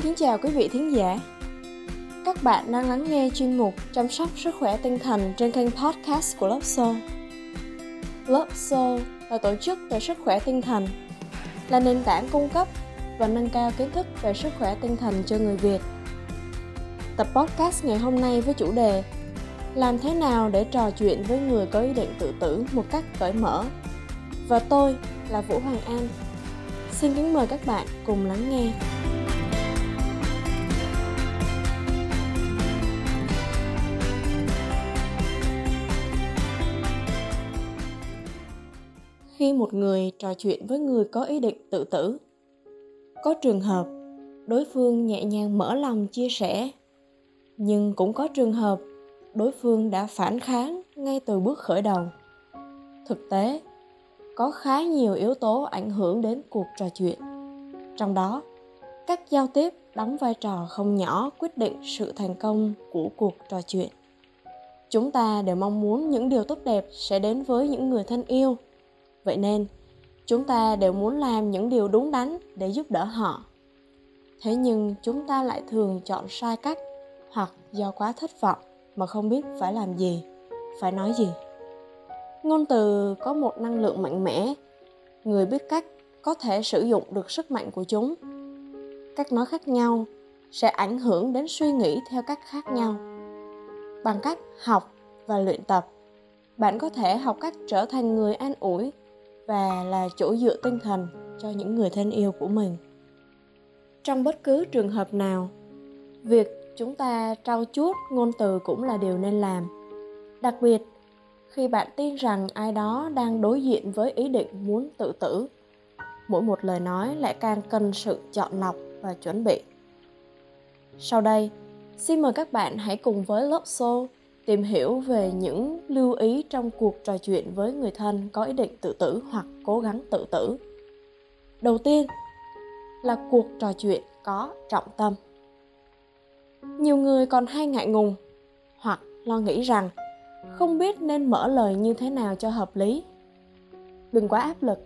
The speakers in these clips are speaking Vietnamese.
Xin kính chào quý vị thính giả. Các bạn đang lắng nghe chuyên mục chăm sóc sức khỏe tinh thần trên kênh podcast của Love Soul. Love Soul là tổ chức về sức khỏe tinh thần, là nền tảng cung cấp và nâng cao kiến thức về sức khỏe tinh thần cho người Việt. Tập podcast ngày hôm nay với chủ đề Làm thế nào để trò chuyện với người có ý định tự tử một cách cởi mở? Và tôi là Vũ Hoàng An. Xin kính mời các bạn cùng lắng nghe. Khi một người trò chuyện với người có ý định tự tử. Có trường hợp, đối phương nhẹ nhàng mở lòng chia sẻ, nhưng cũng có trường hợp, đối phương đã phản kháng ngay từ bước khởi đầu. Thực tế, có khá nhiều yếu tố ảnh hưởng đến cuộc trò chuyện. Trong đó cách giao tiếp đóng vai trò không nhỏ quyết định sự thành công của cuộc trò chuyện. Chúng ta đều mong muốn những điều tốt đẹp sẽ đến với những người thân yêu vậy nên, chúng ta đều muốn làm những điều đúng đắn để giúp đỡ họ. Thế nhưng chúng ta lại thường chọn sai cách hoặc do quá thất vọng mà không biết phải làm gì, phải nói gì. Ngôn từ có một năng lượng mạnh mẽ. Người biết cách có thể sử dụng được sức mạnh của chúng. Cách nói khác nhau sẽ ảnh hưởng đến suy nghĩ theo cách khác nhau. Bằng cách học và luyện tập, bạn có thể học cách trở thành người an ủi và là chỗ dựa tinh thần cho những người thân yêu của mình. Trong bất cứ trường hợp nào, việc chúng ta trau chuốt ngôn từ cũng là điều nên làm. Đặc biệt, khi bạn tin rằng ai đó đang đối diện với ý định muốn tự tử, mỗi một lời nói lại càng cần sự chọn lọc và chuẩn bị. Sau đây, xin mời các bạn hãy cùng với lớp Soul tìm hiểu về những lưu ý trong cuộc trò chuyện với người thân có ý định tự tử hoặc cố gắng tự tử. Đầu tiên là cuộc trò chuyện có trọng tâm. Nhiều người còn hay ngại ngùng hoặc lo nghĩ rằng không biết nên mở lời như thế nào cho hợp lý. Đừng quá áp lực,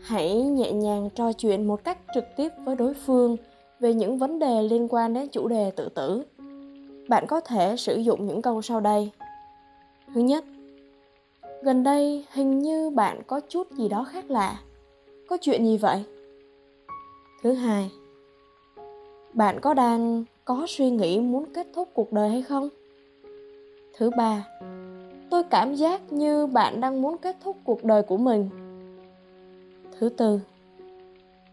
hãy nhẹ nhàng trò chuyện một cách trực tiếp với đối phương về những vấn đề liên quan đến chủ đề tự tử bạn có thể sử dụng những câu sau đây. Thứ nhất, gần đây hình như bạn có chút gì đó khác lạ. Có chuyện gì vậy? Thứ hai, bạn có đang có suy nghĩ muốn kết thúc cuộc đời hay không? Thứ ba, tôi cảm giác như bạn đang muốn kết thúc cuộc đời của mình. Thứ tư,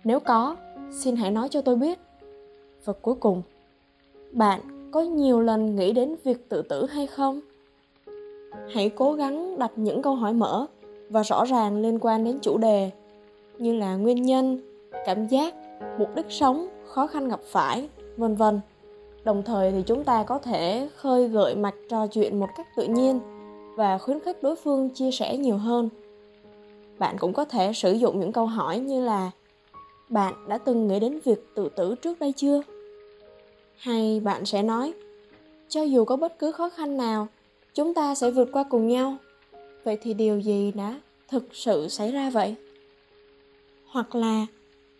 nếu có, xin hãy nói cho tôi biết. Và cuối cùng, bạn có nhiều lần nghĩ đến việc tự tử hay không? Hãy cố gắng đặt những câu hỏi mở và rõ ràng liên quan đến chủ đề, như là nguyên nhân, cảm giác, mục đích sống, khó khăn gặp phải, vân vân. Đồng thời thì chúng ta có thể khơi gợi mạch trò chuyện một cách tự nhiên và khuyến khích đối phương chia sẻ nhiều hơn. Bạn cũng có thể sử dụng những câu hỏi như là, bạn đã từng nghĩ đến việc tự tử trước đây chưa? Hay bạn sẽ nói, cho dù có bất cứ khó khăn nào, chúng ta sẽ vượt qua cùng nhau. Vậy thì điều gì đã thực sự xảy ra vậy? Hoặc là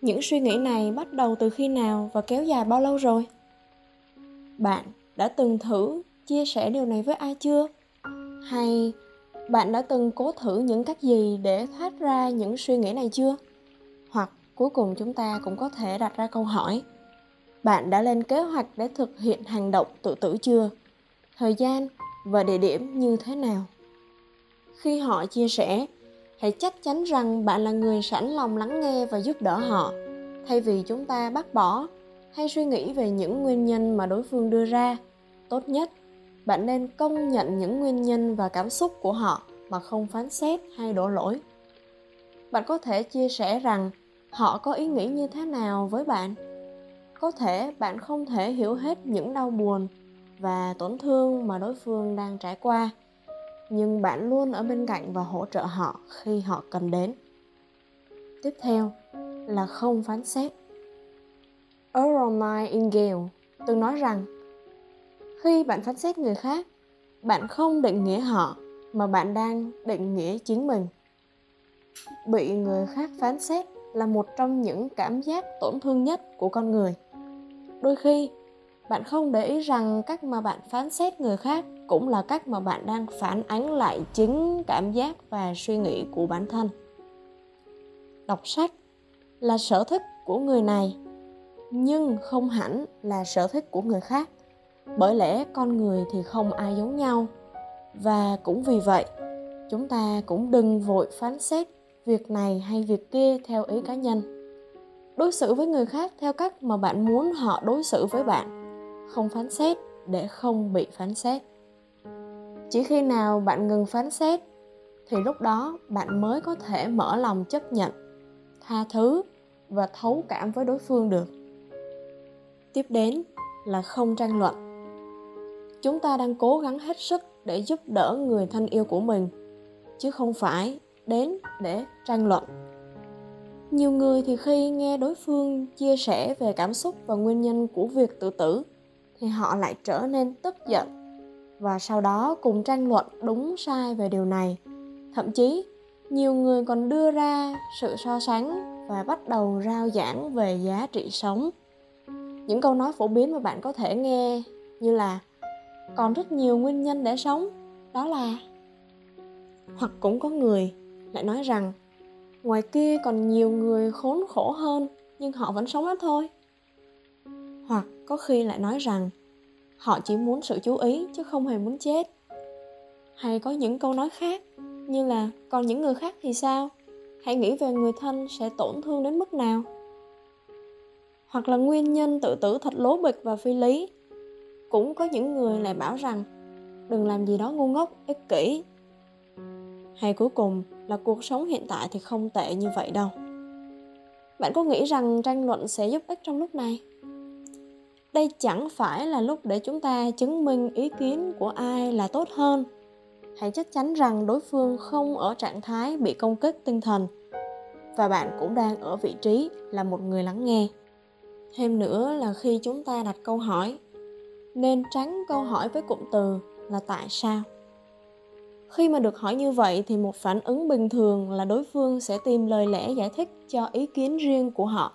những suy nghĩ này bắt đầu từ khi nào và kéo dài bao lâu rồi? Bạn đã từng thử chia sẻ điều này với ai chưa? Hay bạn đã từng cố thử những cách gì để thoát ra những suy nghĩ này chưa? Hoặc cuối cùng chúng ta cũng có thể đặt ra câu hỏi bạn đã lên kế hoạch để thực hiện hành động tự tử chưa? Thời gian và địa điểm như thế nào? Khi họ chia sẻ, hãy chắc chắn rằng bạn là người sẵn lòng lắng nghe và giúp đỡ họ. Thay vì chúng ta bác bỏ hay suy nghĩ về những nguyên nhân mà đối phương đưa ra. Tốt nhất, bạn nên công nhận những nguyên nhân và cảm xúc của họ mà không phán xét hay đổ lỗi. Bạn có thể chia sẻ rằng họ có ý nghĩ như thế nào với bạn có thể bạn không thể hiểu hết những đau buồn và tổn thương mà đối phương đang trải qua, nhưng bạn luôn ở bên cạnh và hỗ trợ họ khi họ cần đến. Tiếp theo là không phán xét. Earl Nightingale từng nói rằng, khi bạn phán xét người khác, bạn không định nghĩa họ, mà bạn đang định nghĩa chính mình. Bị người khác phán xét là một trong những cảm giác tổn thương nhất của con người đôi khi, bạn không để ý rằng cách mà bạn phán xét người khác cũng là cách mà bạn đang phản ánh lại chính cảm giác và suy nghĩ của bản thân. Đọc sách là sở thích của người này, nhưng không hẳn là sở thích của người khác, bởi lẽ con người thì không ai giống nhau. Và cũng vì vậy, chúng ta cũng đừng vội phán xét việc này hay việc kia theo ý cá nhân đối xử với người khác theo cách mà bạn muốn họ đối xử với bạn. Không phán xét để không bị phán xét. Chỉ khi nào bạn ngừng phán xét, thì lúc đó bạn mới có thể mở lòng chấp nhận, tha thứ và thấu cảm với đối phương được. Tiếp đến là không tranh luận. Chúng ta đang cố gắng hết sức để giúp đỡ người thân yêu của mình, chứ không phải đến để tranh luận nhiều người thì khi nghe đối phương chia sẻ về cảm xúc và nguyên nhân của việc tự tử, thì họ lại trở nên tức giận. Và sau đó cùng tranh luận đúng sai về điều này. Thậm chí, nhiều người còn đưa ra sự so sánh và bắt đầu rao giảng về giá trị sống. Những câu nói phổ biến mà bạn có thể nghe như là, còn rất nhiều nguyên nhân để sống. Đó là, hoặc cũng có người lại nói rằng ngoài kia còn nhiều người khốn khổ hơn, nhưng họ vẫn sống đó thôi. Hoặc có khi lại nói rằng, họ chỉ muốn sự chú ý chứ không hề muốn chết. Hay có những câu nói khác, như là, còn những người khác thì sao? Hãy nghĩ về người thân sẽ tổn thương đến mức nào? Hoặc là nguyên nhân tự tử thật lố bịch và phi lý. Cũng có những người lại bảo rằng, đừng làm gì đó ngu ngốc, ích kỷ. Hay cuối cùng là cuộc sống hiện tại thì không tệ như vậy đâu. Bạn có nghĩ rằng tranh luận sẽ giúp ích trong lúc này? Đây chẳng phải là lúc để chúng ta chứng minh ý kiến của ai là tốt hơn. Hãy chắc chắn rằng đối phương không ở trạng thái bị công kích tinh thần, và bạn cũng đang ở vị trí là một người lắng nghe. Thêm nữa là khi chúng ta đặt câu hỏi, nên tránh câu hỏi với cụm từ là tại sao? Khi mà được hỏi như vậy thì một phản ứng bình thường là đối phương sẽ tìm lời lẽ giải thích cho ý kiến riêng của họ.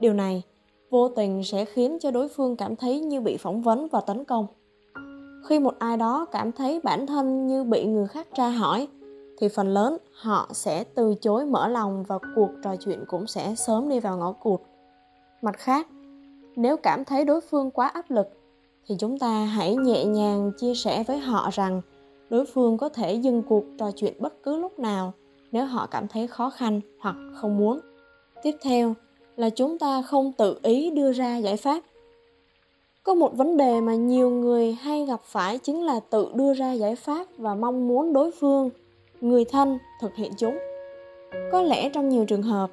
Điều này vô tình sẽ khiến cho đối phương cảm thấy như bị phỏng vấn và tấn công. Khi một ai đó cảm thấy bản thân như bị người khác tra hỏi, thì phần lớn họ sẽ từ chối mở lòng và cuộc trò chuyện cũng sẽ sớm đi vào ngõ cụt. Mặt khác, nếu cảm thấy đối phương quá áp lực, thì chúng ta hãy nhẹ nhàng chia sẻ với họ rằng đối phương có thể dừng cuộc trò chuyện bất cứ lúc nào nếu họ cảm thấy khó khăn hoặc không muốn. Tiếp theo là chúng ta không tự ý đưa ra giải pháp. Có một vấn đề mà nhiều người hay gặp phải chính là tự đưa ra giải pháp và mong muốn đối phương, người thân thực hiện chúng. Có lẽ trong nhiều trường hợp,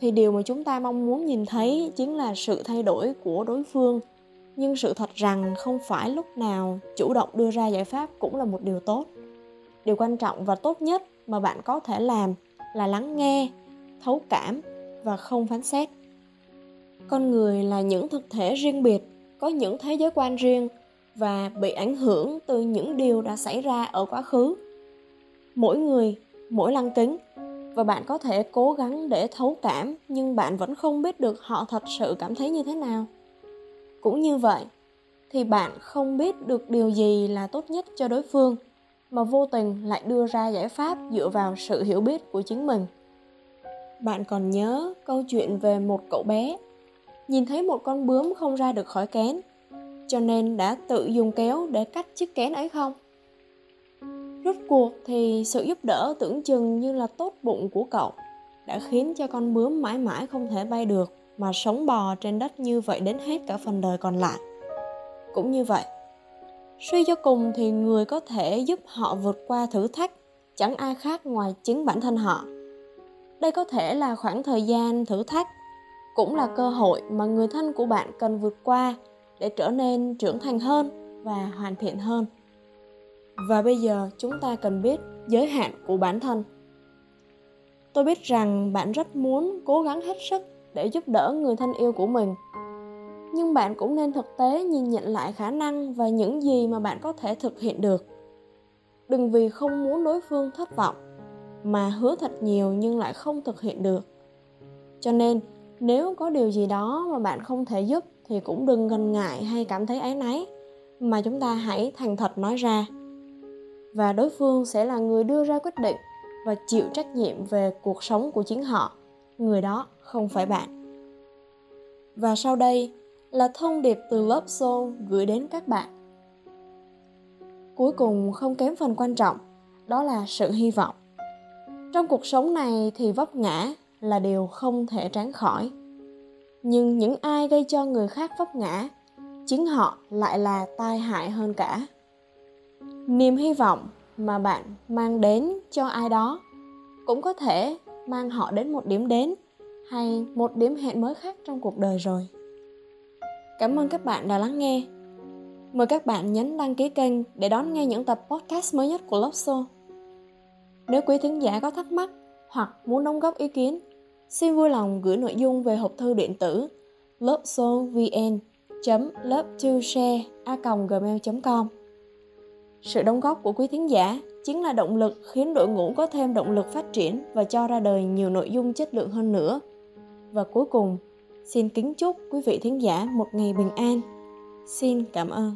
thì điều mà chúng ta mong muốn nhìn thấy chính là sự thay đổi của đối phương nhưng sự thật rằng không phải lúc nào chủ động đưa ra giải pháp cũng là một điều tốt. Điều quan trọng và tốt nhất mà bạn có thể làm là lắng nghe, thấu cảm và không phán xét. Con người là những thực thể riêng biệt, có những thế giới quan riêng và bị ảnh hưởng từ những điều đã xảy ra ở quá khứ. Mỗi người, mỗi lăng kính và bạn có thể cố gắng để thấu cảm nhưng bạn vẫn không biết được họ thật sự cảm thấy như thế nào cũng như vậy, thì bạn không biết được điều gì là tốt nhất cho đối phương, mà vô tình lại đưa ra giải pháp dựa vào sự hiểu biết của chính mình. Bạn còn nhớ câu chuyện về một cậu bé. Nhìn thấy một con bướm không ra được khỏi kén, cho nên đã tự dùng kéo để cắt chiếc kén ấy không? Rốt cuộc thì sự giúp đỡ tưởng chừng như là tốt bụng của cậu đã khiến cho con bướm mãi mãi không thể bay được mà sống bò trên đất như vậy đến hết cả phần đời còn lại. Cũng như vậy, suy cho cùng thì người có thể giúp họ vượt qua thử thách, chẳng ai khác ngoài chính bản thân họ. Đây có thể là khoảng thời gian thử thách, cũng là cơ hội mà người thân của bạn cần vượt qua để trở nên trưởng thành hơn và hoàn thiện hơn. Và bây giờ chúng ta cần biết giới hạn của bản thân. Tôi biết rằng bạn rất muốn cố gắng hết sức để giúp đỡ người thân yêu của mình. Nhưng bạn cũng nên thực tế nhìn nhận lại khả năng và những gì mà bạn có thể thực hiện được. Đừng vì không muốn đối phương thất vọng, mà hứa thật nhiều nhưng lại không thực hiện được. Cho nên, nếu có điều gì đó mà bạn không thể giúp thì cũng đừng ngần ngại hay cảm thấy áy náy, mà chúng ta hãy thành thật nói ra. Và đối phương sẽ là người đưa ra quyết định và chịu trách nhiệm về cuộc sống của chính họ người đó không phải bạn. Và sau đây là thông điệp từ Love Soul gửi đến các bạn. Cuối cùng không kém phần quan trọng, đó là sự hy vọng. Trong cuộc sống này thì vấp ngã là điều không thể tránh khỏi. Nhưng những ai gây cho người khác vấp ngã, chính họ lại là tai hại hơn cả. Niềm hy vọng mà bạn mang đến cho ai đó cũng có thể mang họ đến một điểm đến hay một điểm hẹn mới khác trong cuộc đời rồi. Cảm ơn các bạn đã lắng nghe. Mời các bạn nhấn đăng ký kênh để đón nghe những tập podcast mới nhất của Lopso. Nếu quý thính giả có thắc mắc hoặc muốn đóng góp ý kiến, xin vui lòng gửi nội dung về hộp thư điện tử lopsovn love 2 gmail com sự đóng góp của quý thính giả chính là động lực khiến đội ngũ có thêm động lực phát triển và cho ra đời nhiều nội dung chất lượng hơn nữa. Và cuối cùng, xin kính chúc quý vị thính giả một ngày bình an. Xin cảm ơn.